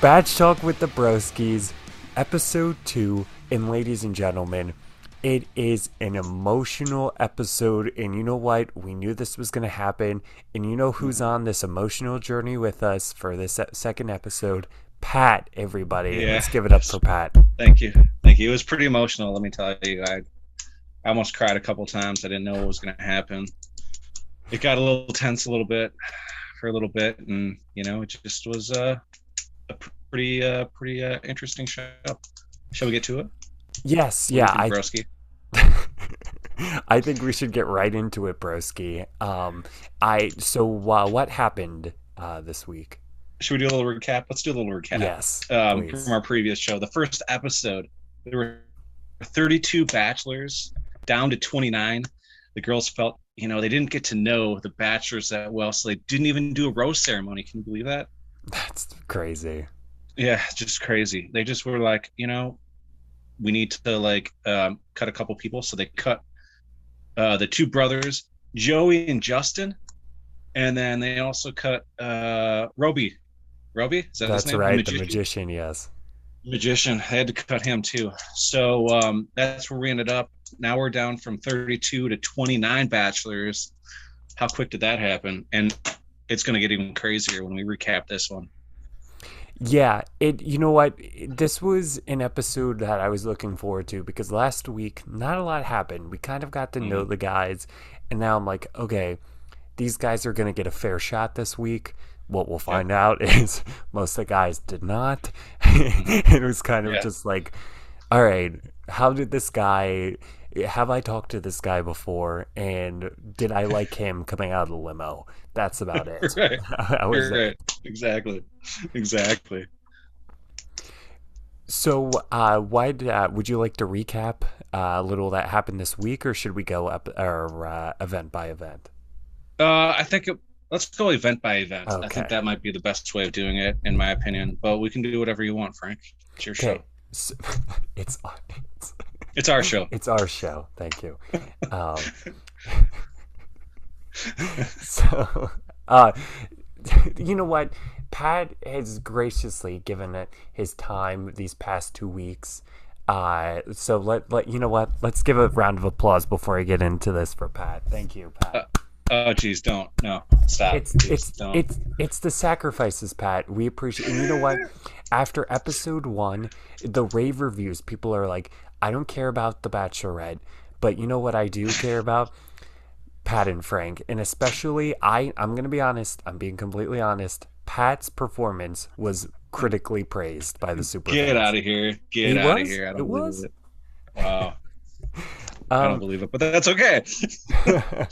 Bach Talk with the Broskis, episode two. And ladies and gentlemen, it is an emotional episode. And you know what? We knew this was going to happen. And you know who's on this emotional journey with us for this second episode? Pat, everybody. Yeah. Let's give it up for Pat. Thank you. Thank you. It was pretty emotional, let me tell you. I, I almost cried a couple times. I didn't know what was going to happen. It got a little tense a little bit for a little bit. And, you know, it just was uh, a pretty, uh, pretty uh, interesting show. Shall we get to it? Yes, yeah. I, What you think, Broski? I think we should get right into it, Broski. Um, I so uh, what happened uh, this week? Should we do a little recap? Let's do a little recap. Yes, um, from our previous show. The first episode, there were 32 bachelors down to 29. The girls felt, you know, they didn't get to know the bachelors that well, so they didn't even do a rose ceremony. Can you believe that? That's crazy. Yeah, just crazy. They just were like, you know, we need to like um, cut a couple people, so they cut uh, the two brothers, Joey and Justin, and then they also cut uh, Roby. Roby, is that That's right. Magician? The magician, yes. magician. I had to cut him too. So um, that's where we ended up. Now we're down from 32 to 29 bachelors. How quick did that happen? And it's going to get even crazier when we recap this one. Yeah, it. You know what? This was an episode that I was looking forward to because last week not a lot happened. We kind of got to know hmm. the guys, and now I'm like, okay, these guys are gonna get a fair shot this week. What we'll find out is most of the guys did not. Mm-hmm. it was kind of Yeah. just like, all right, how did this guy? Have I talked to this guy before? And did I like him coming out of the limo? That's about it. Right. I was right. Exactly. Exactly. So, uh, why did, uh, would you like to recap uh, a little that happened this week, or should we go up or uh, event by event? Uh, I think it, let's go event by event. I think that might be the best way of doing it, in my opinion. But we can do whatever you want, Frank. It's your Okay, show. So, it's it's It's our show. it's our show. Thank you. Um, so, uh, you know what? Pat has graciously given it his time these past two weeks. Uh, so let let you know what? Let's give a round of applause before I get into this for Pat. Thank you, Pat. Oh, geez, don't. No, stop. it's Please, it's don't. it's it's the sacrifices, Pat. We appreciate. And you know what? After episode one, the rave reviews, people are like, "I don't care about the Bachelorette, but you know what? I do care about Pat and Frank, and especially I. I'm gonna be honest. I'm being completely honest. Pat's performance was critically praised by the super. Get out of here. Get It out was? of here. I It don't believe was? it. Wow. I don't Um, believe it, but that's okay.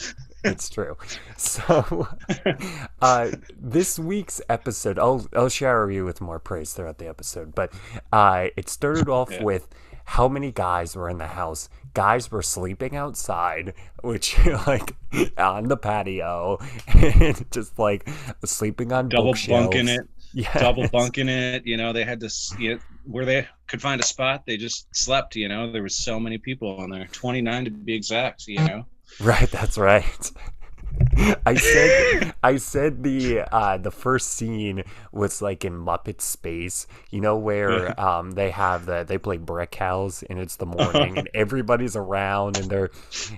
it's true. So, uh, this week's episode, I'll I'll shower you with more praise throughout the episode, but uh, it started off Yeah. with how many guys were in the house. Guys were sleeping outside, which like on the patio, and just like sleeping on Double bunking it, Yeah, double bunking it. You know, they had to you know, where they could find a spot. They just slept. You know, there was so many people on there, twenty nine to be exact. You know, Right, that's right. I said I said the uh the first scene was like in Muppet Space, you know where um they have the they play brick house and it's the morning and everybody's around and they're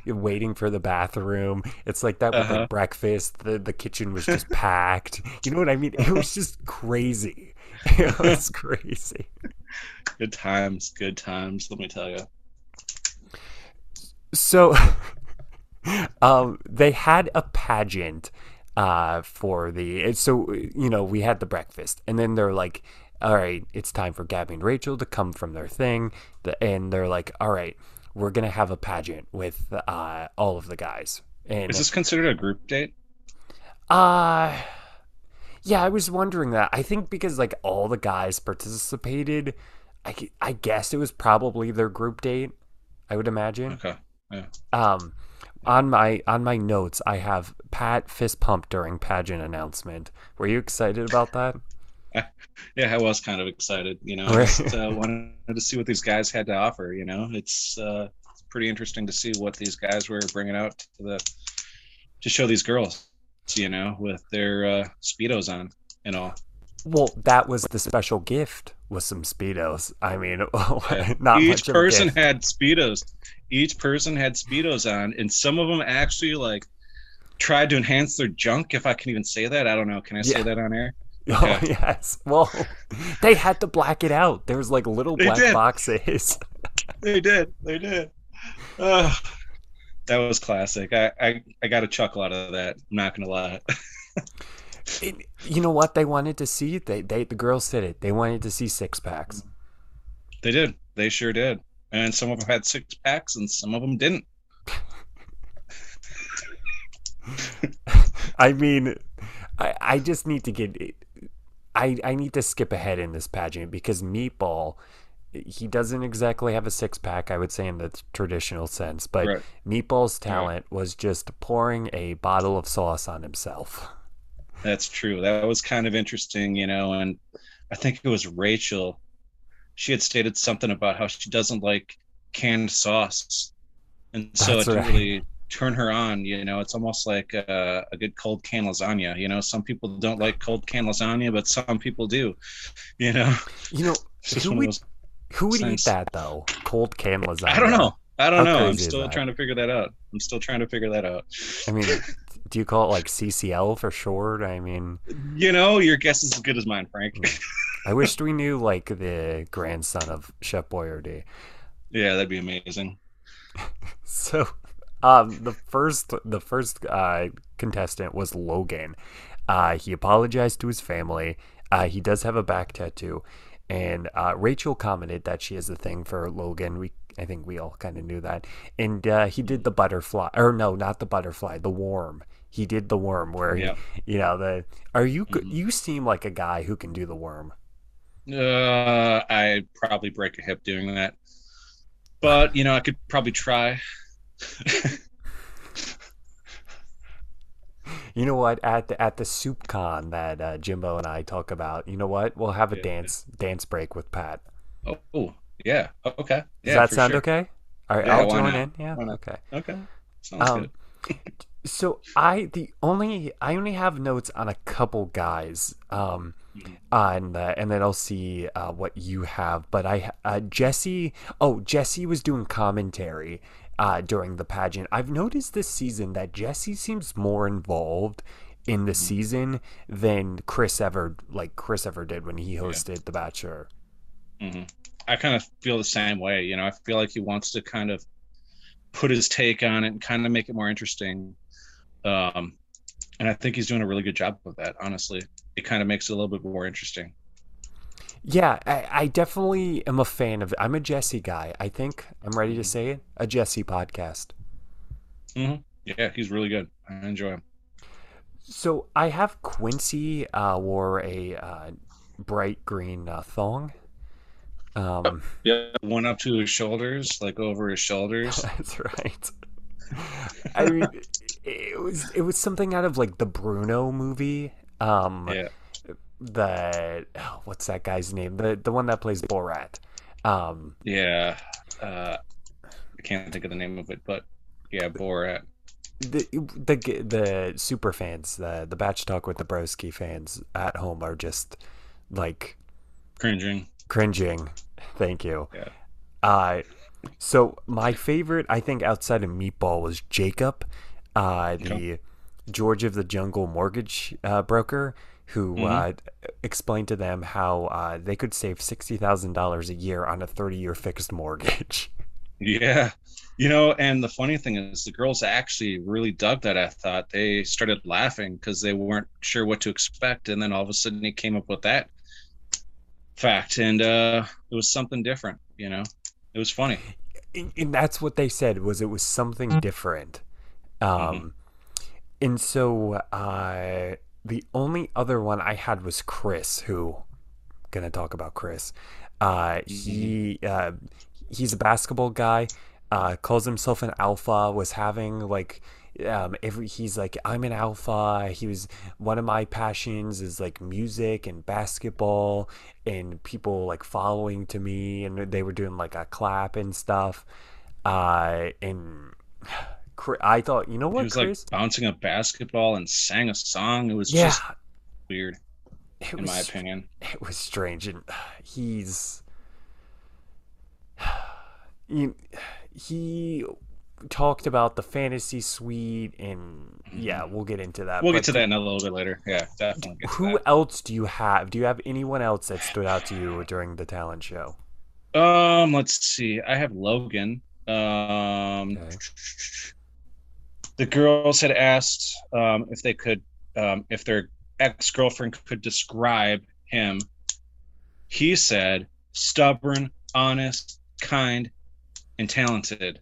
waiting for the bathroom. It's like that with Uh-huh. like breakfast. The the kitchen was just packed. You know what I mean? It was just crazy. It was crazy. good times, good times. Let me tell you. So, um, they had a pageant uh, for the. So you know, we had the breakfast, and then they're like, "All right, it's time for Gabby and Rachel to come from their thing," the, and they're like, "All right, we're gonna have a pageant with uh, all of the guys." And Is this considered a group date? uh yeah, I was wondering that. I think because like all the guys participated, I, I guess it was probably their group date. I would imagine. Okay. Um, on my on my notes, I have Pat fist pump during pageant announcement. Were you excited about that? Yeah, I was kind of excited. You know, Right. just uh, wanted to see what these guys had to offer. You know, it's uh, it's pretty interesting to see what these guys were bringing out to the to show these girls. You know, with their uh, speedos on and all. Well, that was the special gift was some speedos. I mean, not Each much of a person had speedos. Each person had speedos on, and some of them actually like tried to enhance their junk. If I can even say that, I don't know. Can I say that on air? Oh yes. Well, they had to black it out. There was like little They black did. boxes. They did. They did. Uh, that was classic. I, I I got a chuckle out of that. I'm not gonna lie. It- you know what they wanted to see? They they the girls said it. They wanted to see six packs. they did. They sure did. And some of them had six packs, and some of them didn't. I mean, I I just need to get. I I need to skip ahead in this pageant because Meatball, he doesn't exactly have a six pack. I would say in the traditional sense, but Right. Meatball's talent was just pouring a bottle of sauce on himself. That's true. That was kind of interesting, you know. And I think it was Rachel. She had stated something about how she doesn't like canned sauce, and so That's it right. really turn her on. You know, it's almost like a, a good cold can lasagna. You know, some people don't like cold can lasagna, but some people do. You know, You know, Who would- who would eat that though? Cold can lasagna. I don't know. I don't How know. I'm still trying to figure that out. I'm still trying to figure that out. I mean, do you call it like CCL for short? I mean, You know, your guess is as good as mine, Frank. I wished we knew like the grandson of Chef Boyardee. yeah, that'd be amazing. So, um, the first the first uh, contestant was Logan. Uh, he apologized to his family. Uh, he does have a back tattoo, and uh, Rachel commented that she has a thing for Logan. We I think we all kind of knew that, and uh, he did the butterfly, or no, not the butterfly, the worm. He did the worm where Yeah. he, you know the. Are you Mhm. you seem like a guy who can do the worm? Uh, I'd probably break a hip doing that, but you know, I could probably try. You know what? At the at the soup con that uh, Jimbo and I talk about, you know what? We'll have a Yeah. dance dance break with Pat. Oh, oh, yeah. Okay. Does Yeah, that sound sure. okay? All right, Yeah, I'll join not? in. Yeah, okay. Okay. Sounds Um, good. So I the only I only have notes on a couple guys. Um, Mhm. on the, and then I'll see uh, what you have. But I uh, Jesse. Oh, Jesse was doing commentary. Uh, during the pageant, I've noticed this season that Jesse seems more involved in the Mhm. season than Chris ever like Chris ever did when he hosted The Bachelor. hmm I kind of feel the same way. You know, I feel like he wants to kind of put his take on it and kind of make it more interesting. Um, and I think he's doing a really good job of that. Honestly, it kind of makes it a little bit more interesting. Yeah, I, I definitely am a fan of. I'm a Jesse guy. I think I'm ready to say it. A Jesse podcast. Yeah, he's really good. I enjoy him. So I have Quincy uh, wore a uh, bright green uh, thong. Um, Yeah, one up to his shoulders, like over his shoulders. that's right. I mean, it was it was something out of like the Bruno movie. Um, Yeah. the oh, what's that guy's name? The the one that plays Borat. Um, Yeah. Uh, I can't think of the name of it, but yeah, Borat. the the the super fans, the the Bach Talk with the Broski fans at home are just like Cringing. Cringing. Thank you. Yeah. Uh, so my favorite, I think, outside of Meatball was Jacob, uh, the Okay. George of the Jungle mortgage uh, broker, who Mhm. uh, explained to them how uh, they could save sixty thousand dollars a year on a thirty-year fixed mortgage. Yeah. You know, and the funny thing is, the girls actually really dug that. I thought they started laughing because they weren't sure what to expect, and then all of a sudden he came up with that fact, and uh, it was something different. You know, it was funny. and, that's what they said was it was something different um and so uh the only other one i had was chris who gonna talk about chris uh he uh he's a basketball guy uh calls himself an alpha was having like um every he's like i'm an alpha he was one of my passions is like music and basketball and people like following to me and they were doing like a clap and stuff uh and i thought you know what He was chris like bouncing a basketball and sang a song. It was yeah just weird. it in was, my opinion. It was strange, and he's he, he talked about the fantasy suite, and yeah, we'll get into that. We'll but get to that in a little bit later. Yeah, definitely. Who else do you have? Do you have anyone else that stood out to you during the talent show? Um, let's see. I have Logan. Um, Okay. the girls had asked um, if they could, um, if their ex girlfriend could describe him. He said, stubborn, honest, kind, and talented.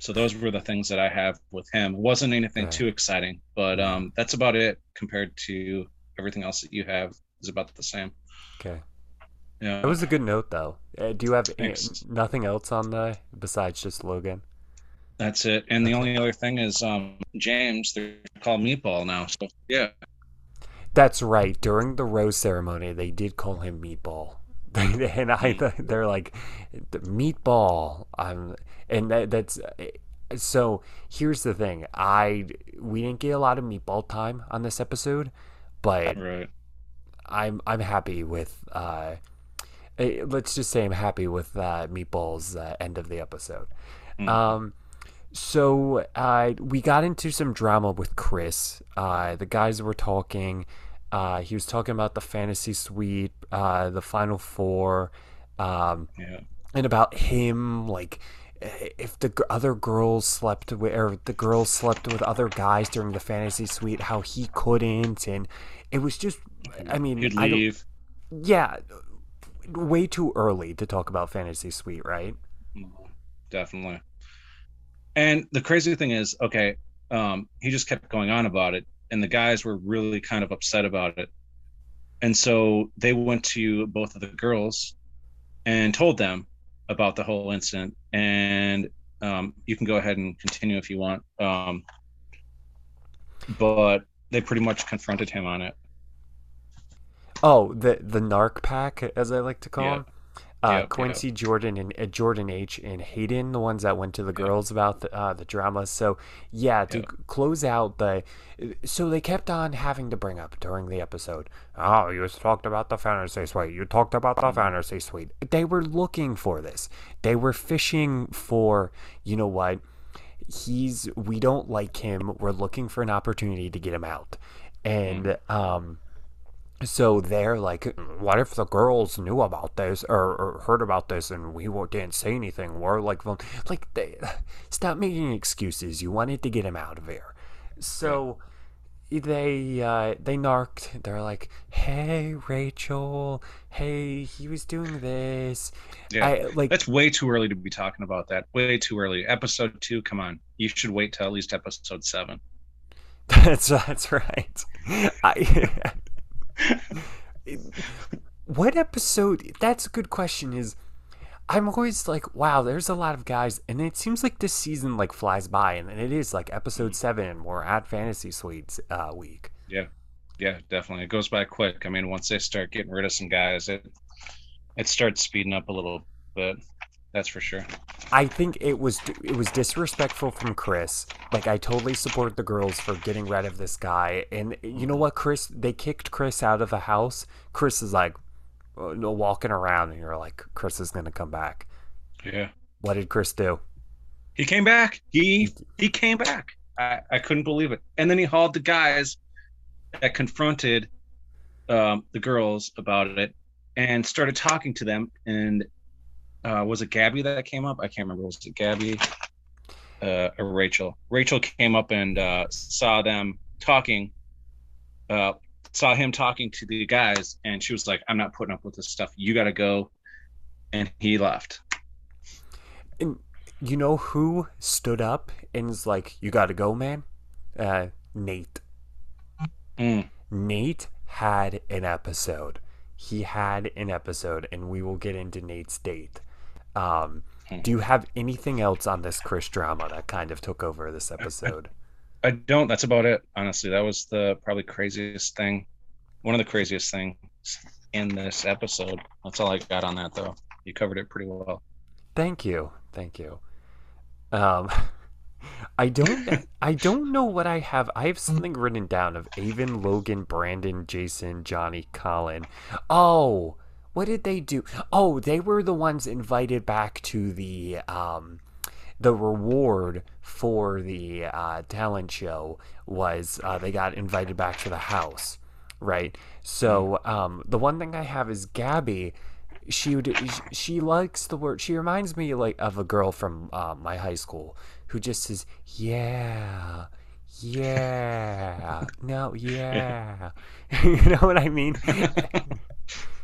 So those were the things that I have with him. It wasn't anything Right. too exciting, but um, that's about it compared to everything else that you have is about the same. Okay, Yeah. that was a good note, though. Uh, do you have a- Thanks. nothing else on the besides just Logan? That's it. And the only other thing is um James, they're called Meatball now. So yeah. That's right. During the rose ceremony, they did call him Meatball, and I they're like "The Meatball. Um, and that, that's so. Here's the thing. I we didn't get a lot of Meatball time on this episode, but Right. I'm I'm happy with. Uh, eh, let's just say I'm happy with uh, Meatball's uh, end of the episode. Mm. Um, so uh, we got into some drama with Chris. Uh, the guys were talking. Uh, he was talking about the fantasy suite, uh, the final four, um, Yeah. and about him like if the other girls slept with or the girls slept with other guys during the fantasy suite, how he couldn't, and it was just. I mean, He'd I leave. yeah, way too early to talk about fantasy suite, right? Definitely. And the crazy thing is, okay, um, he just kept going on about it, and the guys were really kind of upset about it. And so they went to both of the girls and told them about the whole incident. And um, you can go ahead and continue if you want. Um, but they pretty much confronted him on it. Oh, the the narc pack, as I like to call Yeah. them. Uh, Yep, Quincy, Jordan, and uh, Jordan H. and Hayden, the ones that went to the girls about the uh, the drama. So yeah, to Yep. close out the, so they kept on having to bring up during the episode. Oh, you talked about the fantasy suite. You talked about the fantasy suite. They were looking for this. They were fishing for. You know what? He's. We don't like him. We're looking for an opportunity to get him out, and um so they're like, what if the girls knew about this or, or heard about this and we didn't say anything? We're like, well, like, they, stop making excuses. You wanted to get him out of here. So they uh, they narked. They're like, hey, Rachel, hey, he was doing this. Yeah. I like. That's way too early to be talking about that. Way too early. Episode two, come on. You should wait till at least episode seven. That's that's right. I, what episode? That's a good question. Is I'm always like, wow, there's a lot of guys, and it seems like this season like flies by, and it is like episode seven, and we're at Fantasy Suites uh, week. Yeah, yeah, definitely. It goes by quick. I mean, once they start getting rid of some guys, it it starts speeding up a little bit. That's for sure. I think it was it was disrespectful from Chris. Like I totally support the girls for getting rid of this guy. And you know what, Chris? They kicked Chris out of the house. Chris is like uh, no, walking around, and you're like, Chris is gonna come back. Yeah. What did Chris do? He came back. He he came back. I, I couldn't believe it. And then he hauled the guys that confronted um, the girls about it and started talking to them. And uh, was it Gabby that came up? I can't remember. Was it Gabby uh, or Rachel? Rachel came up and uh, saw them talking. Uh, saw him talking to the guys, and she was like, "I'm not putting up with this stuff. You got to go." And he left. And you know who stood up and was like, "You got to go, man." Uh, Nate. Mm. Nate had an episode. He had an episode, and we will get into Nate's date. Um, Hmm. do you have anything else on this Chris drama that kind of took over this episode? I don't. That's about it. Honestly, that was the probably craziest thing, one of the craziest things in this episode. That's all I got on that, though. You covered it pretty well. Thank you, thank you. Um, I don't I don't know what I have. I have something written down of Aven, Logan, Brandon, Jason, Johnny, Colin. Oh, what did they do? Oh, they were the ones invited back to the um the reward for the uh, talent show was uh, they got invited back to the house, right? So um, the one thing I have is Gabby. She would she likes the word. She reminds me like of a girl from uh, my high school who just says yeah, yeah, no, yeah. you know what I mean?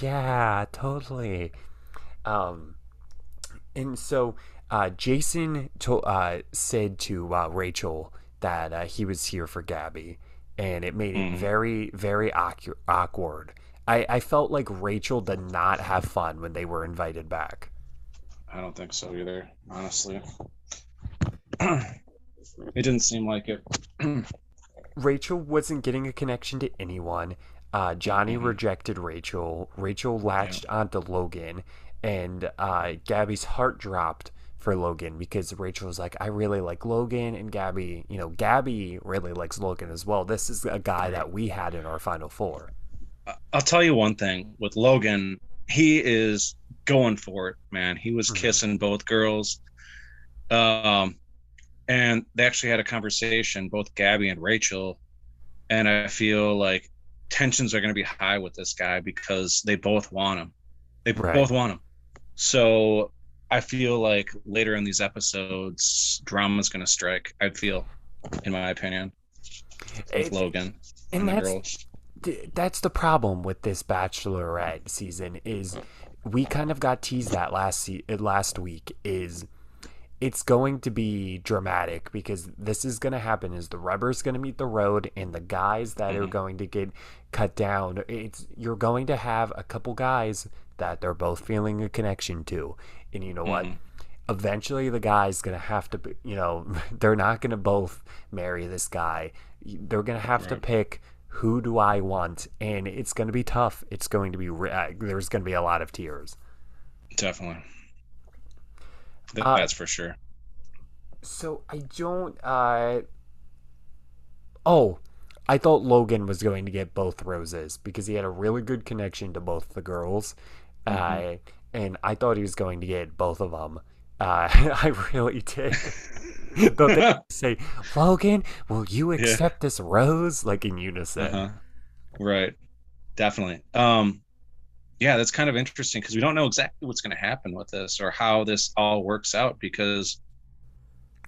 yeah, totally. Um, and so uh, Jason to, uh, said to uh, Rachel that uh, he was here for Gabby, and it made it very, very awkward. awkward. I, I felt like Rachel did not have fun when they were invited back. I don't think so either, honestly. it didn't seem like it. Rachel wasn't getting a connection to anyone. Uh, Johnny rejected Rachel. Rachel latched onto Logan, and uh, Gabby's heart dropped for Logan because Rachel was like, I really like Logan, and Gabby, you know, Gabby really likes Logan as well. This is a guy that we had in our final four. I'll tell you one thing with Logan, he is going for it, man. He was kissing both girls. Um, and they actually had a conversation, both Gabby and Rachel. And I feel like tensions are going to be high with this guy because they both want him. They Right. both want him. So I feel like later in these episodes, drama's going to strike. I feel, in my opinion, with It- Logan and and, the that's- girls. That's the problem with this bachelorette season is we kind of got teased that last se- last week is it's going to be dramatic because this is going to happen is the rubber's going to meet the road and the guys that are going to get cut down it's you're going to have a couple guys that they're both feeling a connection to. And you know what? Eventually the guy's going to have to be- you know they're not going to both marry this guy. They're going to have to pick who do I want and it's going to be tough. It's going to be uh, there's going to be a lot of tears. Definitely. Uh, that's for sure. So I don't. Uh... Oh, I thought Logan was going to get both roses because he had a really good connection to both the girls, uh, and I thought he was going to get both of them. Uh, I really did. Though they say, Logan, will you accept this rose? Like in unison. Uh-huh. Right. Definitely. Um yeah, that's kind of interesting because we don't know exactly what's going to happen with this or how this all works out because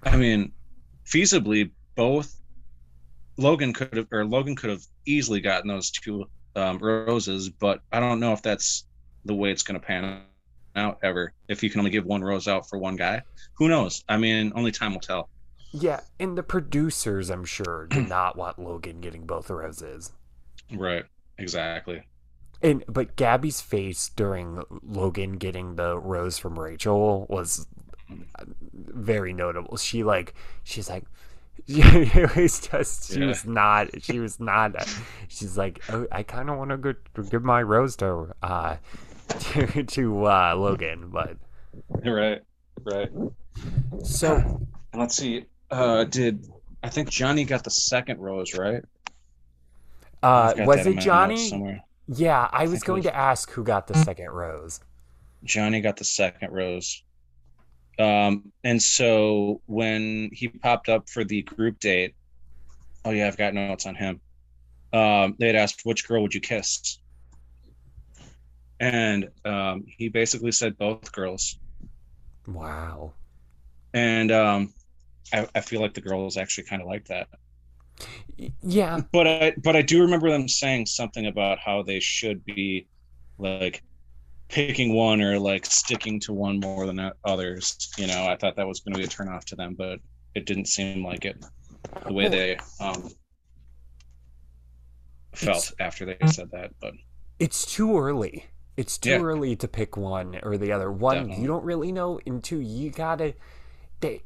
I mean, feasibly both Logan could have or Logan could have easily gotten those two um, roses, but I don't know if that's the way it's going to pan out ever. If you can only give one rose out for one guy, who knows? I mean, only time will tell. Yeah, and the producers, I'm sure, do not want Logan getting both roses. Right. Exactly. And but Gabby's face during Logan getting the rose from Rachel was very notable. She like she's like it was just she Yeah. was not she was not she's like oh, I kind of want to go give my rose to uh to, to uh Logan, but Right. Right. so let's see. Uh, did I think Johnny got the second rose, right? uh was it my notes Johnny? Yeah, I was it going was- to ask who got the second rose. Johnny got the second rose. Um, and so when he popped up for the group date, oh yeah, I've got notes on him. Um, they had asked which girl would you kiss, and um, he basically said both girls. Wow. And um, I, I feel like the girls actually kind of like that. Yeah, but I but I do remember them saying something about how they should be like picking one or like sticking to one more than others. You know, I thought that was going to be a turnoff to them, but it didn't seem like it the way they um felt after they said that. But it's too early. It's too Yeah. early to pick one or the other. One, Definitely. you don't really know, and two, you gotta. They,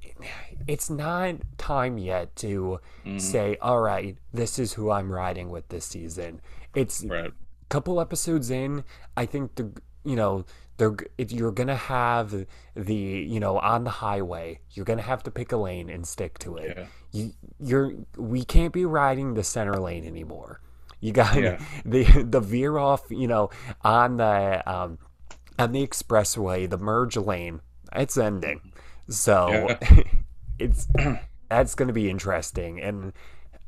it's not time yet to mhm, say, all right, this is who I'm riding with this season. It's right, couple episodes in, I think the you know they're if you're gonna have the you know on the highway you're gonna have to pick a lane and stick to it Yeah. you you're we can't be riding the center lane anymore you got Yeah. the the veer off you know on the um on the expressway the merge lane it's ending so it's that's going to be interesting and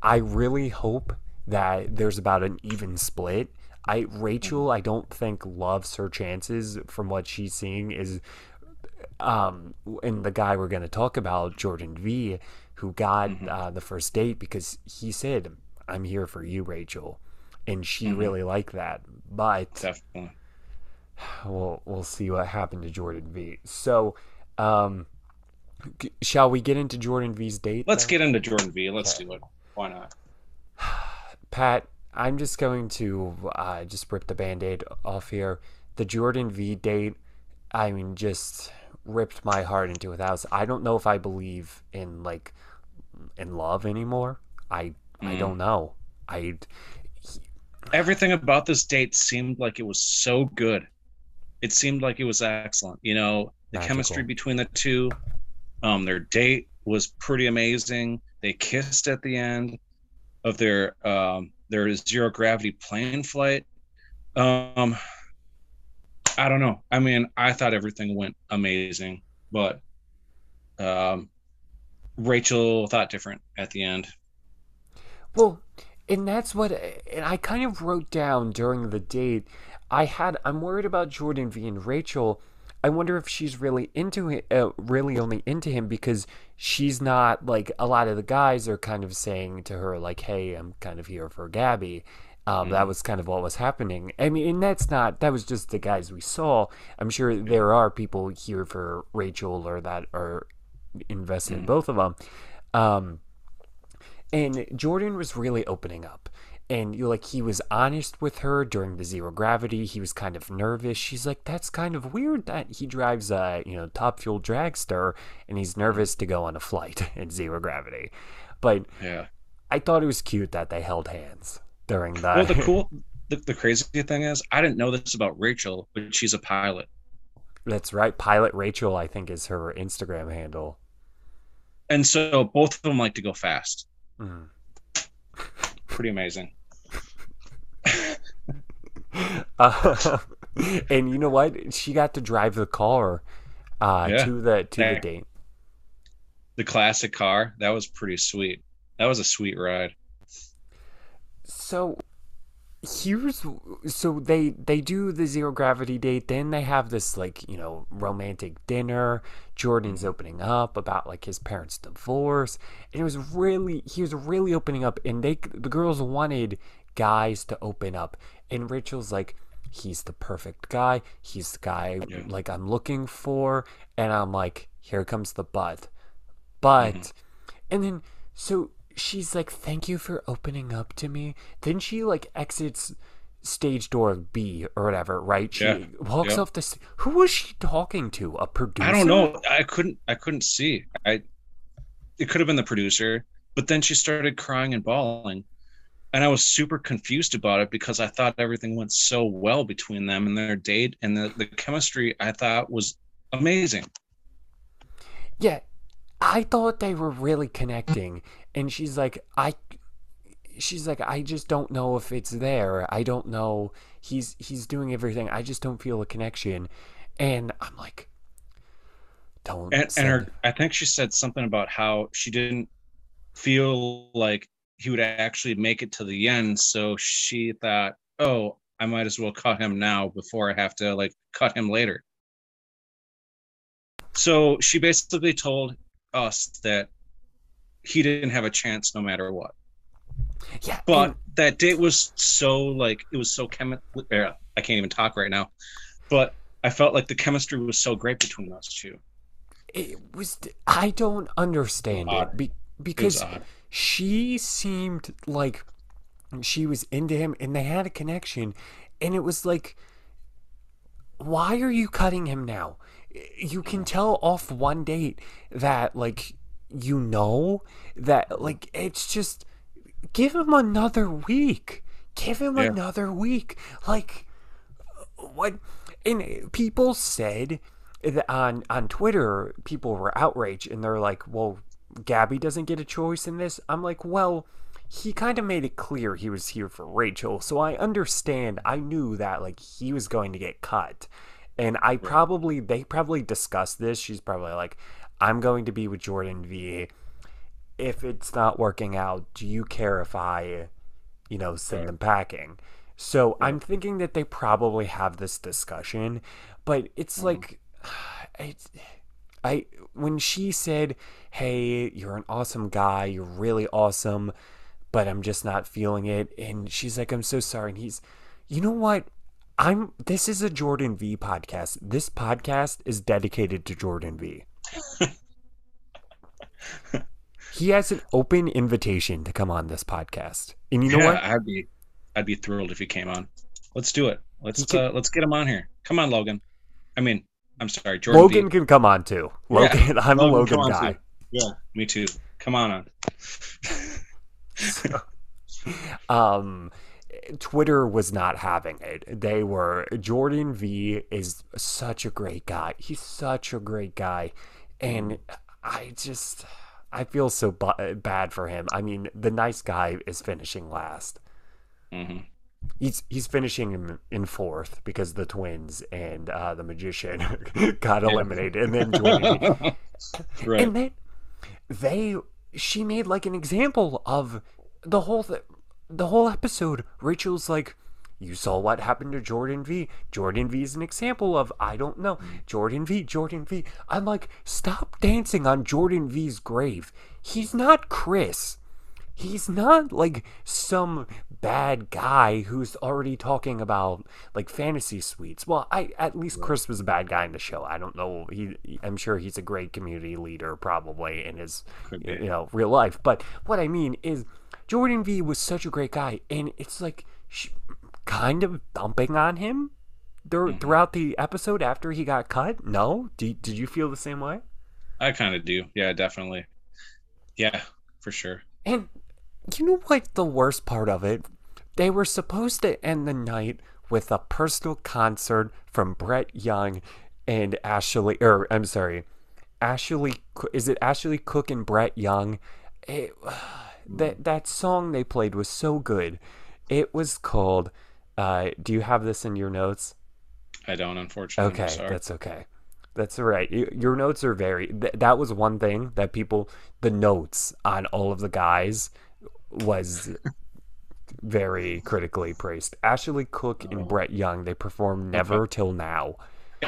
i really hope that there's about an even split i rachel i don't think loves her chances from what she's seeing is um and the guy we're going to talk about jordan v who got uh, the first date because he said i'm here for you rachel and she really liked that but Definitely. we'll we'll see what happened to Jordan V. So, um, shall we get into Jordan V's date? Let's then? get into Jordan V. Let's do it. Why not? Pat. I'm just going to uh, just rip the band-aid off here. The Jordan V date, I mean, just ripped my heart into a thousand. I don't know if I believe in like in love anymore. I I Mm. don't know. I Everything about this date seemed like it was so good. It seemed like it was excellent. You know, the Magical. chemistry between the two. Um, their date was pretty amazing. They kissed at the end of their um, their zero gravity plane flight. Um, I don't know. I mean, I thought everything went amazing, but um, Rachel thought different at the end. Well, and that's what and I kind of wrote down during the date. I had I'm worried about Jordan V and Rachel. I wonder if she's really into him, uh, really only into him because she's not like a lot of the guys are kind of saying to her like, "Hey, I'm kind of here for Gabby." Um, That was kind of what was happening. I mean, and that's not that was just the guys we saw. I'm sure there are people here for Rachel or that are invested in both of them. Um, and Jordan was really opening up. And you like he was honest with her during the zero gravity. He was kind of nervous. She's like, "That's kind of weird that he drives a you know top fuel dragster and he's nervous to go on a flight in zero gravity." But Yeah. I thought it was cute that they held hands during the. Well, the cool, the, the crazy thing is, I didn't know this about Rachel, but she's a pilot. That's right. Pilot Rachel, I think, is her Instagram handle. And so both of them like to go fast. Mm. Pretty amazing. Uh, and you know what? She got to drive the car uh, Yeah. to the to the date. The classic car, that was pretty sweet. That was a sweet ride. So here's so they they do the zero gravity date then they have this like you know romantic dinner jordan's opening up about like his parents divorce and it was really he was really opening up and they the girls wanted guys to open up and rachel's like he's the perfect guy he's the guy Yeah. like i'm looking for and i'm like here comes the but but mm-hmm. and then so she's like thank you for opening up to me then she like exits stage door b or whatever right she Yeah. walks Yeah. off the st- who was she talking to a producer I don't know. I couldn't. I couldn't see. I. It could have been the producer, but then she started crying and bawling, and I was super confused about it because I thought everything went so well between them and their date, and the the chemistry I thought was amazing. yeah i thought they were really connecting and she's like i she's like i just don't know if it's there. I don't know. He's he's doing everything. I just don't feel a connection. And i'm like don't and, and her i think she said something about how she didn't feel like he would actually make it to the end. So she thought oh i might as well cut him now before i have to like cut him later. So she basically told us that he didn't have a chance no matter what. Yeah but and- that date was so like it was so chemi- er, i can't even talk right now. But i felt like the chemistry was so great between us two. It was i don't understand it be, because she seemed like she was into him and they had a connection and it was like why are you cutting him now? You can tell off one date that like you know that like it's just give him another week. Give him Yeah. another week. Like what? And people said that on on Twitter, people were outraged and they're like, "Well, Gabby doesn't get a choice in this." I'm like, "Well." He kind of made it clear he was here for Rachel, so I understand. I knew that like he was going to get cut, and I probably they probably discussed this. She's probably like, "I'm going to be with Jordan V. If it's not working out, do you care if I, you know, send them packing?" So I'm thinking that they probably have this discussion, but it's mm-hmm. like, it's, I when she said, "Hey, you're an awesome guy. You're really awesome." But I'm just not feeling it. And she's like, I'm so sorry. And he's, you know what? I'm, this is a Jordan V podcast. This podcast is dedicated to Jordan V. he has an open invitation to come on this podcast. And you know yeah, what? I'd be, I'd be thrilled if he came on. Let's do it. Let's uh, let's get him on here. Come on, Logan. I mean, I'm sorry, Jordan. Logan can come on too. Yeah, Logan, I'm a Logan, Logan come on guy. too. Yeah, me too. Come on on. um Twitter was not having it. They were Jordan V is such a great guy. He's such a great guy, and I just I feel so bu- bad for him. I mean, the nice guy is finishing last. hmm He's he's finishing in, in fourth because the twins and uh, the magician got eliminated, and then V right. and then they she made like an example of the whole th- the whole episode. Rachel's like you saw what happened to jordan v. Jordan v is an example of i don't know. Jordan v jordan v. I'm like stop dancing on jordan v's grave. He's not chris he's not like some bad guy who's already talking about like fantasy suites. Well, I at least Chris was a bad guy in the show. I don't know. He, I'm sure he's a great community leader, probably in his, you know, real life. But what I mean is, Jordan V was such a great guy, and it's like sh- kind of dumping on him there, Mhm. throughout the episode after he got cut. No, did did you feel the same way? I kind of do. Yeah, definitely. Yeah, for sure. And you know what the worst part of it? They were supposed to end the night with a personal concert from Brett Young and Ashley or I'm sorry, Ashley is it Ashley Cooke and Brett Young? It, that that song they played was so good. It was called uh, do you have this in your notes? I don't, unfortunately. Okay, sorry. that's okay. That's all right. Your notes are very. Th- that was one thing that people, the notes on all of the guys, was very critically praised. Ashley Cooke and Oh. Brett Young, they performed "Never Till Now."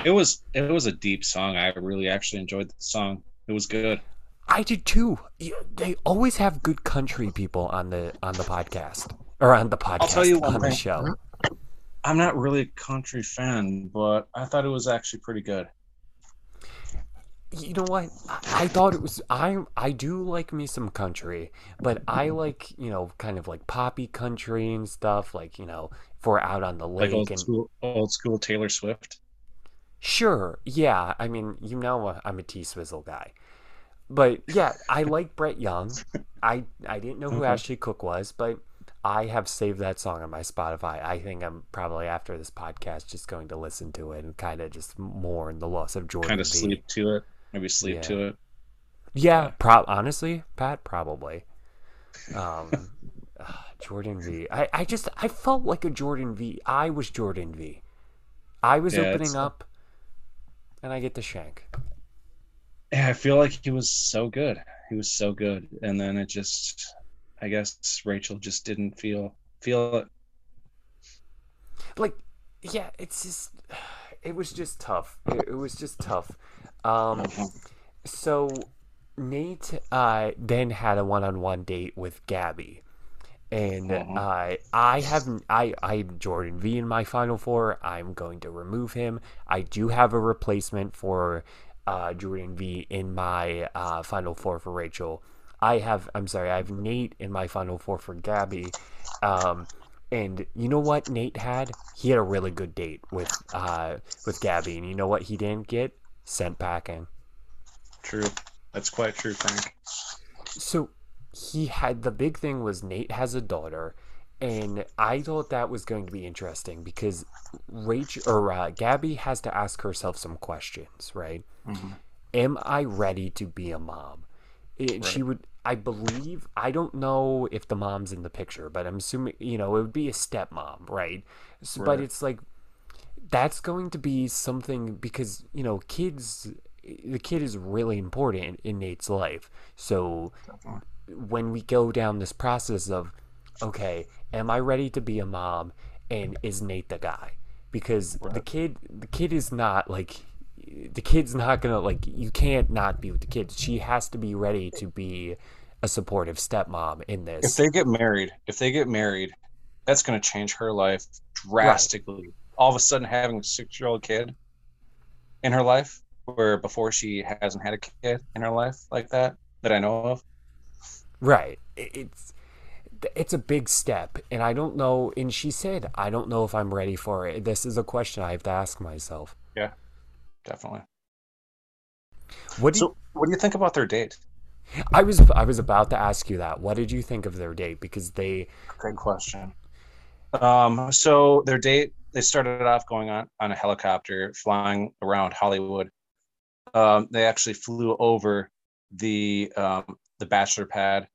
It was it was a deep song. I really actually enjoyed the song. It was good. I did too. They always have good country people on the on the podcast or on the podcast I'll tell you on the thing. show. I'm not really a country fan, but I thought it was actually pretty good. You know what? I, thought it was I I do like me some country, but I like, you know, kind of like poppy country and stuff, like, you know, if we're out on the Like old and school old school Taylor Swift. sure, yeah. I mean, you know uh, I'm a T Swizzle guy. But yeah, I like Brett Young. I I didn't know who Okay. Ashley Cooke was, but I have saved that song on my Spotify. I think I'm probably after this podcast just going to listen to it and kind of just mourn the loss of Jordan Kind of sleep to it. Maybe sleep Yeah. to it. Yeah, pro- honestly, Pat, probably. Um, ah, Jordan V. I, I just I felt like a Jordan V. I was Jordan V. I was Yeah, opening up, and I get the shank. Yeah, I feel like he was so good. He was so good, and then it just, I guess Rachel just didn't feel feel it. Like, yeah, it's just it was just tough. It, it was just tough. Um, so Nate uh, then had a one-on-one date with Gabby. And Mhm. uh, I haven't. I I Jordan V in my final four. I'm going to remove him. I do have a replacement for uh, Jordan V in my uh, final four for Rachel. I have. I'm sorry. I have Nate in my final four for Gabby. Um, and you know what Nate had? He had a really good date with uh, with Gabby. And you know what he didn't get? Sent packing. True. That's quite true, Frank. So he had the big thing was Nate has a daughter, and I thought that was going to be interesting because Rachel or uh, Gabby has to ask herself some questions, right? Mm-hmm. Am I ready to be a mom? It, She would, I believe, I don't know if the mom's in the picture, but I'm assuming, you know, it would be a stepmom, right? So, But it's like, that's going to be something because, you know, kids, the kid is really important in Nate's life. So, when we go down this process of okay am i ready to be a mom and is nate the guy because the kid the kid is not like the kid's not gonna like you can't not be with the kid she has to be ready to be a supportive stepmom in this. If they get married, if they get married, that's going to change her life drastically. All of a sudden, having a six-year-old kid in her life, where before she hasn't had a kid in her life like that that I know of. right. It's it's a big step and i don't know and she said i don't know if i'm ready for it. This is a question i have to ask myself. Yeah, definitely. what do you, what do you think about their date? I was I was about to ask you that. What did you think of their date? Because they Great question. Um, so their date, they started off going on on a helicopter, flying around Hollywood. Um, they actually flew over the um, the bachelor pad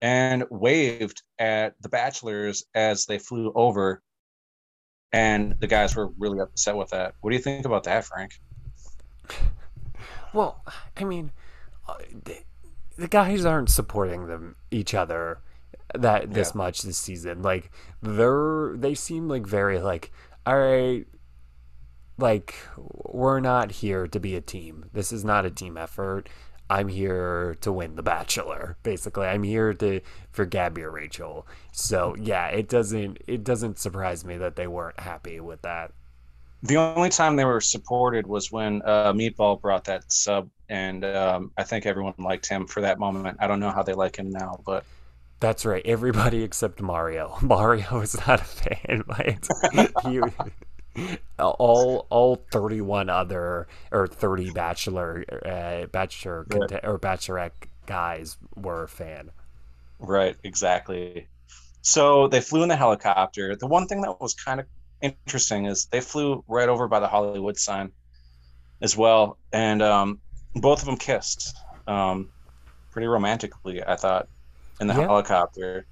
and waved at the bachelors as they flew over, and the guys were really upset with that. What do you think about that, Frank? well, I mean, uh, the, the guys aren't supporting them each other that this Yeah. much this season. Like they're they seem like very like all right like we're not here to be a team. This is not a team effort. I'm here to win the bachelor. Basically, I'm here to for Gabby or Rachel. So, yeah, it doesn't it doesn't surprise me that they weren't happy with that. The only time they were supported was when uh, Meatball brought that sub, and um, I think everyone liked him for that moment. I don't know how they like him now, but That's right. Everybody except Mario. Mario is not a fan. He, all all thirty one other or thirty bachelor uh, bachelor or bachelorette guys were a fan. Right, exactly. So they flew in the helicopter. The one thing that was kind of interesting is they flew right over by the Hollywood sign as well, and um, both of them kissed um, pretty romantically, I thought, in the Yeah. helicopter.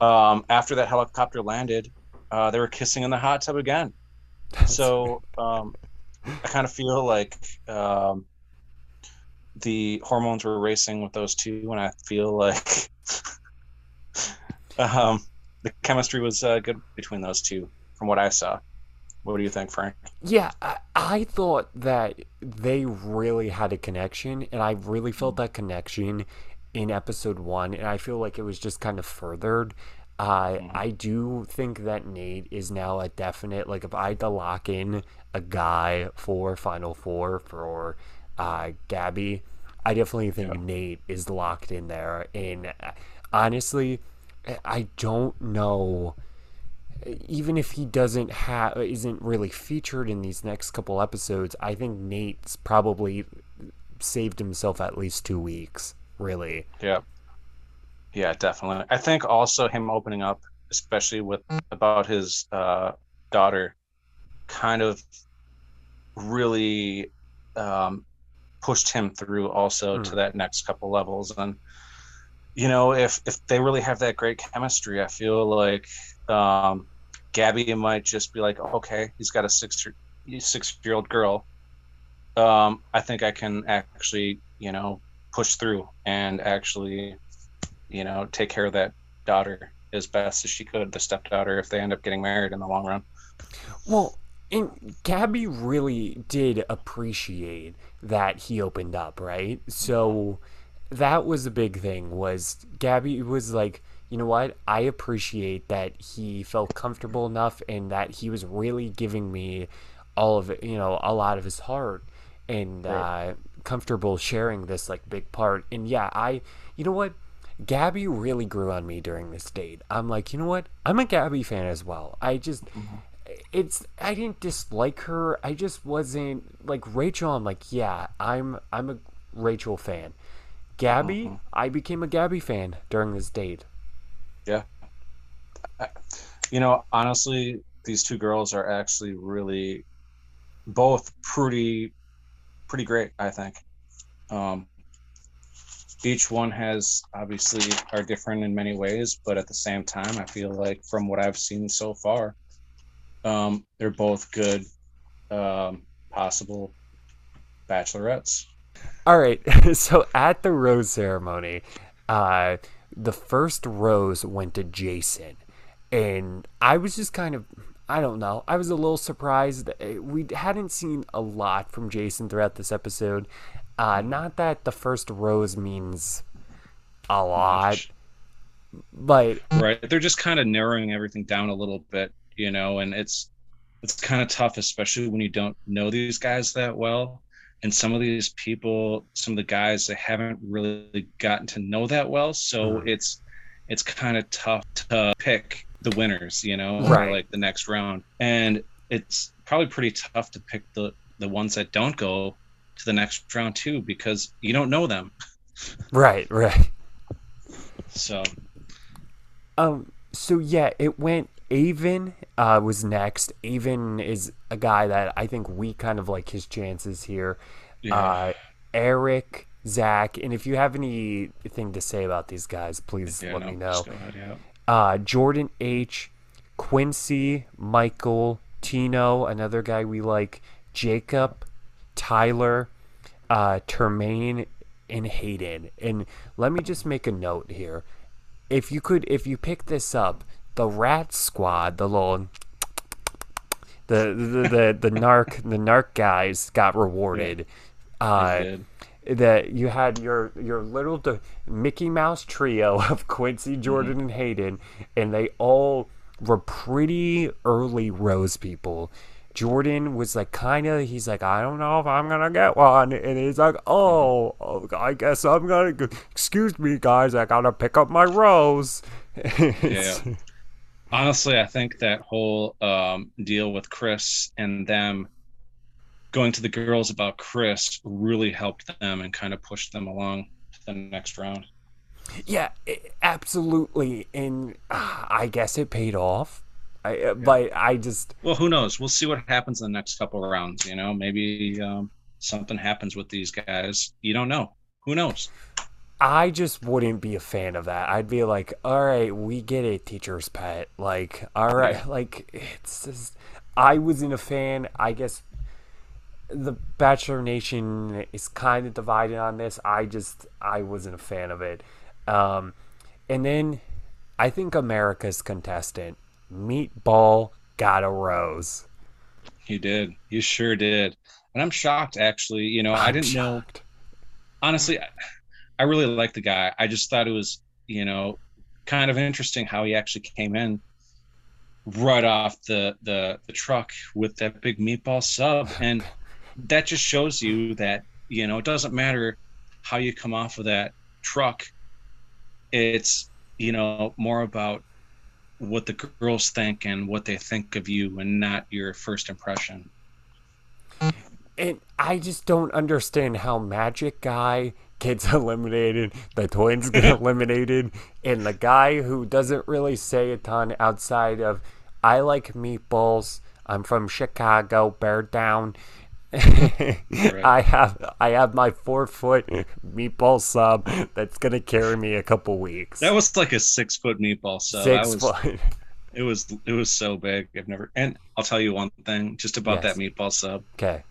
Um, after that helicopter landed, uh, they were kissing in the hot tub again. So um, I kind of feel like um, the hormones were racing with those two, and I feel like um, the chemistry was uh, good between those two, from what I saw. What do you think, Frank? Yeah, I, I thought that they really had a connection, and I really felt that connection in episode one, and I feel like it was just kind of furthered. Uh, I do think that Nate is now a definite, like, if I had to lock in a guy for Final Four for uh, Gabby, I definitely think Nate is locked in there. And uh, honestly, I don't know even if he doesn't have isn't really featured in these next couple episodes, I think Nate's probably saved himself at least two weeks. Really, Yeah, yeah, definitely. I think also him opening up, especially with about his uh, daughter, kind of really um, pushed him through also to that next couple levels. And you know, if if they really have that great chemistry, I feel like um, Gabby might just be like, okay, he's got a six six year old girl. Um, I think I can actually, you know, push through and actually, you know, take care of that daughter as best as she could, the stepdaughter, if they end up getting married in the long run. well, and Gabby really did appreciate that he opened up, right? So that was a big thing. Was Gabby was like, you know what? I appreciate that he felt comfortable enough and that he was really giving me all of it, you know, a lot of his heart and Right. uh, comfortable sharing this like big part. And yeah, I, you know what? Gabby really grew on me during this date. I'm like, you know what? I'm a Gabby fan as well. I just, it's, I didn't dislike her. I just wasn't like Rachel. I'm like, yeah, I'm, I'm a Rachel fan. Gabby, I became a Gabby fan during this date. Yeah. You know, honestly, these two girls are actually really both pretty pretty great, I think. Um, each one has obviously are different in many ways, but at the same time, I feel like from what I've seen so far, um, they're both good um, possible bachelorettes. All right. So at the rose ceremony, uh, the first rose went to Jason, and I was just kind of. I don't know. I was a little surprised. We hadn't seen a lot from Jason throughout this episode. Uh, not that the first rose means a lot, but right, they're just kind of narrowing everything down a little bit, you know, and it's it's kind of tough, especially when you don't know these guys that well. And some of these people, some of the guys, they haven't really gotten to know that well, so mm-hmm. it's it's kind of tough to pick the winners, you know, right. like the next round. And it's probably pretty tough to pick the the ones that don't go to the next round too because you don't know them. right, right. So um so yeah, it went Aven uh, was next. Aven is a guy that I think we kind of like his chances here. Yeah. Uh, Eric, Zach, and if you have anything to say about these guys, please yeah, let no, me know. Ahead, yeah. uh, Jordan H, Quincy, Michael, Tino, another guy we like, Jacob, Tyler, uh, Termayne, and Hayden. And let me just make a note here. If you could, if you pick this up, the Rat Squad, the little the the the, the narc the narc guys got rewarded. Uh, that you had your your little Mickey Mouse trio of Quincy, mm-hmm. Jordan, mm-hmm. and Hayden, and they all were pretty early Rose people. Jordan was like, kind of, he's like, I don't know if I'm going to get one. And he's like, oh, I guess I'm going to, excuse me, guys, I got to pick up my rose. yeah honestly, I think that whole um, deal with Chris and them going to the girls about Chris really helped them and kind of pushed them along to the next round. Yeah, absolutely, and uh, I guess it paid off. I, uh, yeah. But I just well, who knows? We'll see what happens in the next couple of rounds. You know, maybe um, something happens with these guys. You don't know. Who knows? I just wouldn't be a fan of that. I'd be like, all right, we get it, teacher's pet. Like, all right, like it's just. I wasn't a fan. I guess the Bachelor Nation is kind of divided on this. I just I wasn't a fan of it. Um, and then I think America's contestant, Meatball, got a rose. He did. He sure did. And I'm shocked, actually. You know, I'm I did not know. Honestly, I really like the guy. I just thought it was, you know, kind of interesting how he actually came in right off the the, the truck with that big meatball sub, and that just shows you that you know it doesn't matter how you come off of that truck. It's you know more about what the girls think and what they think of you, and not your first impression. And I just don't understand how Magic Guy gets eliminated, the twins get eliminated, and the guy who doesn't really say a ton outside of I like meatballs. I'm from Chicago, bear down. I have I have my four foot meatball sub that's gonna carry me a couple weeks. That was like a six foot meatball sub. Six was, foot. It was it was so big. I've never and I'll tell you one thing just about yes. that meatball sub. Okay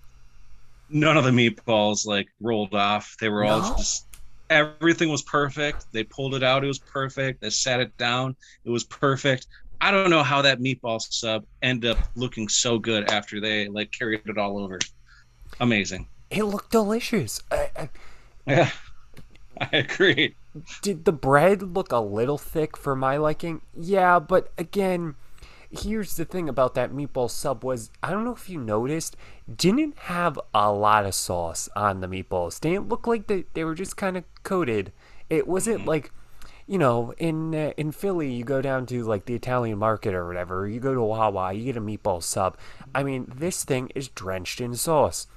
none of the meatballs like rolled off. They were no? all just everything was perfect. They pulled it out, it was perfect. They sat it down, it was perfect. I don't know how that meatball sub ended up looking so good after they like carried it all over. Amazing. It looked delicious. I, I, yeah, I agree. Did the bread look a little thick for my liking? Yeah, but again, here's the thing about that meatball sub was I don't know if you noticed, didn't have a lot of sauce on the meatballs. They didn't look like they, they were just kind of coated. It wasn't mm-hmm. like, you know, in uh, in Philly, you go down to like the Italian market or whatever, you go to Wawa, you get a meatball sub. I mean, this thing is drenched in sauce.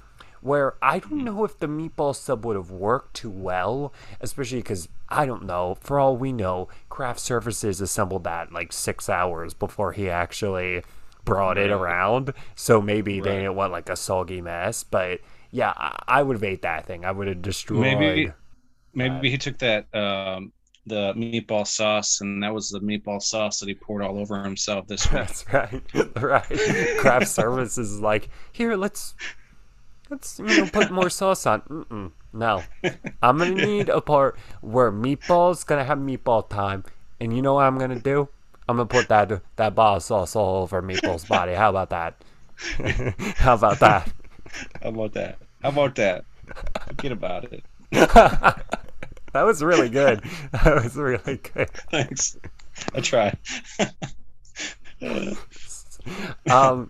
Where I don't know if the meatball sub would have worked too well, especially because I don't know. For all we know, Craft Services assembled that like six hours before he actually brought it around. So maybe they Right. didn't want like a soggy mess. But yeah, I, I would have ate that thing. I would have destroyed. Maybe maybe he took that um the meatball sauce and that was the meatball sauce that he poured all over himself this week. That's right. right. Craft Services is like, here, let's let's you know put more sauce on. Mm-mm, no, I'm gonna need a part where meatballs gonna have meatball time, and you know what I'm gonna do? I'm gonna put that that of sauce all over meatball's body. How about that? How about that? How about that? How about that? Forget about it. That was really good. That was really good. Thanks. I tried. um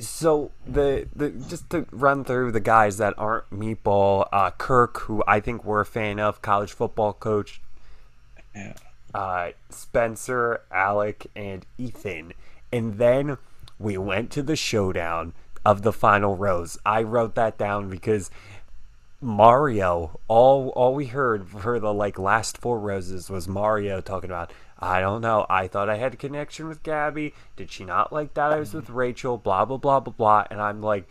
so the the just to run through the guys that aren't meatball uh kirk who i think we're a fan of college football coach yeah. uh spencer alec and ethan and then we went to the showdown of the final rose i wrote that down because Mario, all all we heard for the like last four roses was Mario talking about. I don't know. I thought I had a connection with Gabby. Did she not like that I was with Rachel? Blah blah blah blah blah. And I'm like,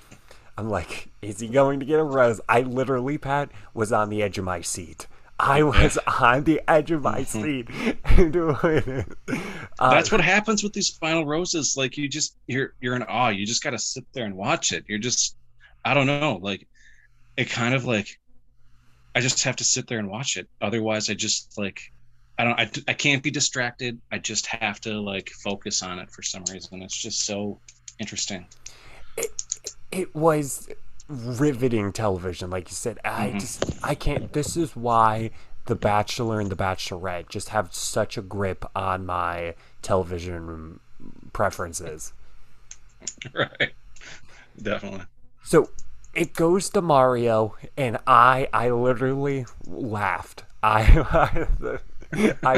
I'm like, is he going to get a rose? I literally, Pat, was on the edge of my seat. I was on the edge of my seat. uh, That's what happens with these final roses. Like you just you're you're in awe. You just gotta sit there and watch it. You're just I don't know, like it kind of like I just have to sit there and watch it. Otherwise I just like I don't I, I can't be distracted. I just have to like focus on it for some reason. It's just so interesting. it was riveting television like you said i Mhm. just i can't this is why the bachelor and the bachelorette just have such a grip on my television preferences right. Definitely. so it goes to mario and i i literally laughed i i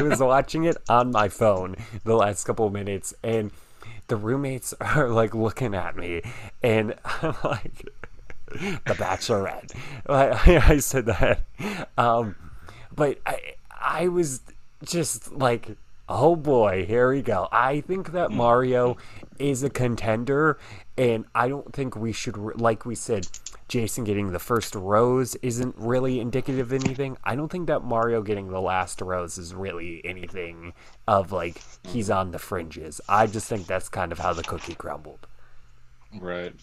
was watching it on my phone the last couple of minutes and the roommates are like looking at me and i'm like the bachelorette. I, I said that. Um but i i was just like oh boy here we go i think that mario is a contender and i don't think we should like we said jason getting the first rose isn't really indicative of anything i don't think that mario getting the last rose is really anything of like he's on the fringes i just think that's kind of how the cookie crumbled Right.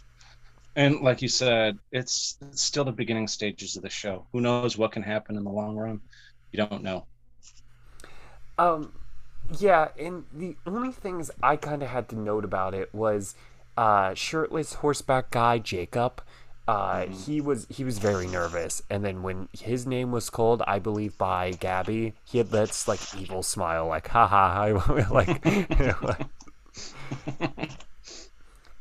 And like you said, it's, it's still the beginning stages of the show. Who knows what can happen in the long run? You don't know. Um, yeah, and the only things I kind of had to note about it was uh, shirtless horseback guy Jacob. Uh, he was he was very nervous, and then when his name was called, I believe by Gabby, he had this like evil smile, like haha, I like, like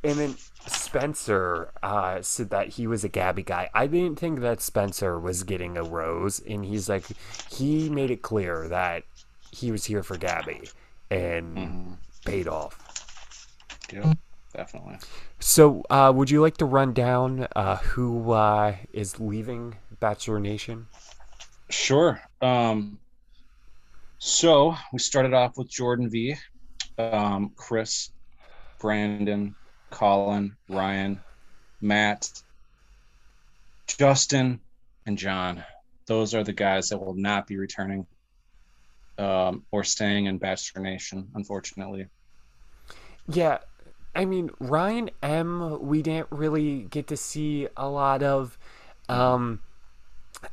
and then Spencer uh, said that he was a Gabby guy. I didn't think that Spencer was getting a rose, and he's like, he made it clear that he was here for Gabby, and Mhm. paid off. Yeah, definitely. So, uh, would you like to run down uh, who uh, is leaving Bachelor Nation? Sure. Um, so we started off with Jordan V, um, Chris, Brandon, Colin, Ryan, Matt, Justin, and John. Those are the guys that will not be returning um, or staying in Bachelor Nation, unfortunately. Yeah, I mean Ryan M. We didn't really get to see a lot of. Um,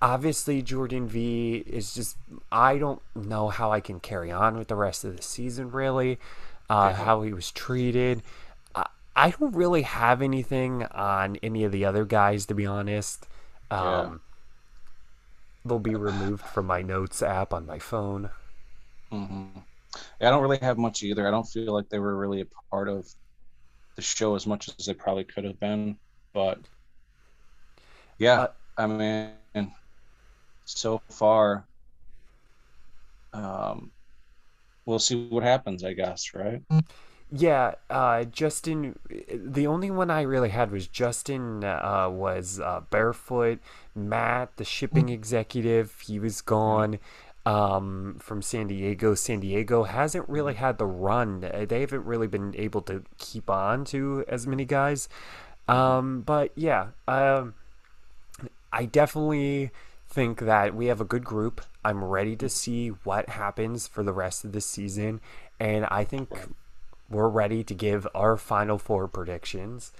obviously, Jordan V. is just. I don't know how I can carry on with the rest of the season. Really, uh, Yeah. how he was treated. I, I don't really have anything on any of the other guys, to be honest. Um, They'll be removed from my notes app on my phone. Hmm I don't really have much either. I don't feel like they were really a part of the show as much as they probably could have been. But yeah, Uh, I mean, so far, um, we'll see what happens. I guess, right? Yeah, uh, Justin. The only one I really had was Justin. Uh, was uh, barefoot. Matt, the shipping executive, he was gone um, from San Diego. San Diego hasn't really had the run. They haven't really been able to keep on to as many guys. Um, but yeah, um, I definitely think that we have a good group. I'm ready to see what happens for the rest of the season, and I think we're ready to give our final four predictions.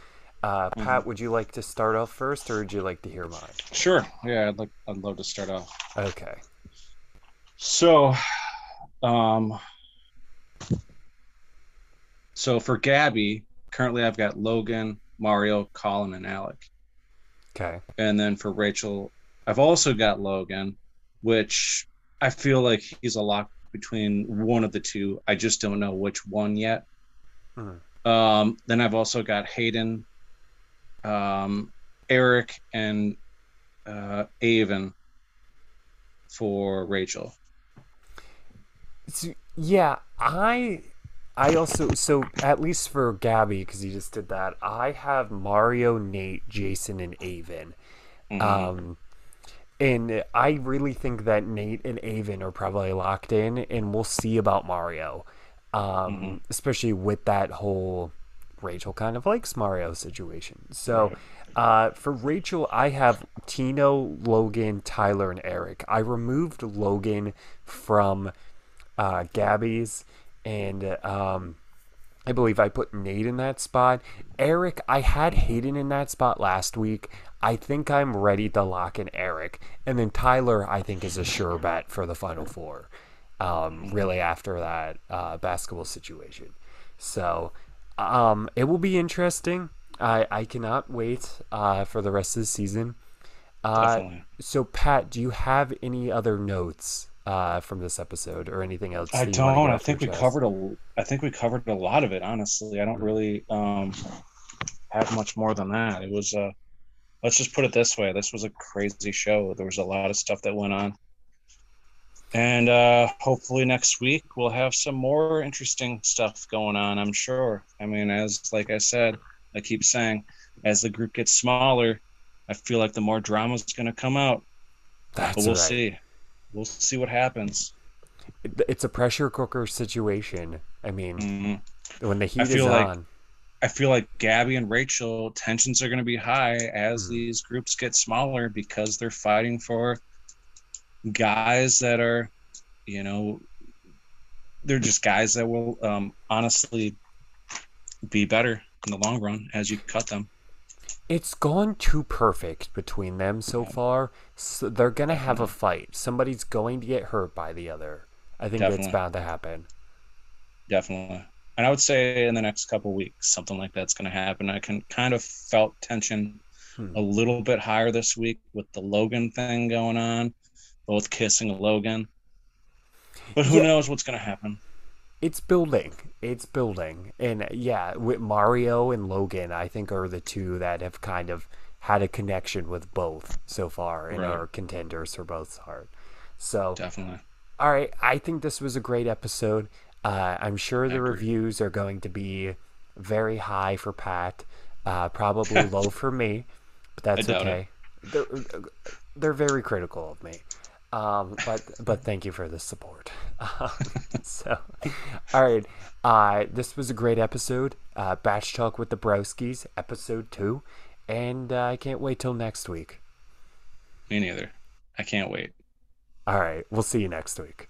Uh, Pat, mm-hmm. would you like to start off first, or would you like to hear mine? Sure. Yeah, I'd like. I'd love to start off. Okay. So, um, so for Gabby, currently I've got Logan, Mario, Colin, and Alec. Okay. And then for Rachel, I've also got Logan, which I feel like he's a lock between one of the two. I just don't know which one yet. Hmm. Um, then I've also got Hayden, um, Eric, and uh, Aven for Rachel. So, yeah, I I also so at least for Gabby because he just did that. I have Mario, Nate, Jason, and Aven. Mm-hmm. Um, and I really think that Nate and Aven are probably locked in, and we'll see about Mario, um, mm-hmm. especially with that whole Rachel kind of likes Mario situation. So. Uh, for Rachel, I have Tino, Logan, Tyler, and Eric. I removed Logan from uh, Gabby's, and um, I believe I put Nate in that spot. Eric, I had Hayden in that spot last week. I think I'm ready to lock in Eric. And then Tyler, I think, is a sure bet for the Final Four, um, really, after that uh, basketball situation. So um, it will be interesting. I, I cannot wait uh, for the rest of the season. Uh, so, Pat, do you have any other notes uh, from this episode or anything else? I don't. I think we chest? covered a. I think we covered a lot of it. Honestly, I don't really um, have much more than that. It was. Uh, let's just put it this way: this was a crazy show. There was a lot of stuff that went on, and uh, hopefully next week we'll have some more interesting stuff going on. I'm sure. I mean, as like I said, I keep saying, as the group gets smaller, I feel like the more drama is going to come out. That's but we'll right. see we'll see what happens. It's a pressure cooker situation. I mean, mm-hmm. when the heat is like, on. I feel like Gabby and Rachel tensions are going to be high as mm. these groups get smaller because they're fighting for guys that are, you know, they're just guys that will um, honestly be better in the long run as you cut them it's gone too perfect between them so far. So they're gonna have a fight. Somebody's going to get hurt by the other. I think Definitely. that's bound to happen. Definitely. And I would say in the next couple weeks, something like that's going to happen. I can kind of felt tension hmm. a little bit higher this week with the Logan thing going on, both kissing Logan. But who yeah. knows what's going to happen? it's building. It's building. And yeah, with Mario and Logan, I think are the two that have kind of had a connection with both so far and right. are contenders for both heart. So definitely. All right, I think this was a great episode. Uh, I'm sure the reviews are going to be very high for Pat, uh, probably low for me, but that's okay. They're, they're very critical of me. Um, but but thank you for the support. Um, so, all right, uh, this was a great episode. Uh, Bach Talk with the Broskis, episode two, and uh, I can't wait till next week. Me neither. I can't wait. All right, we'll see you next week.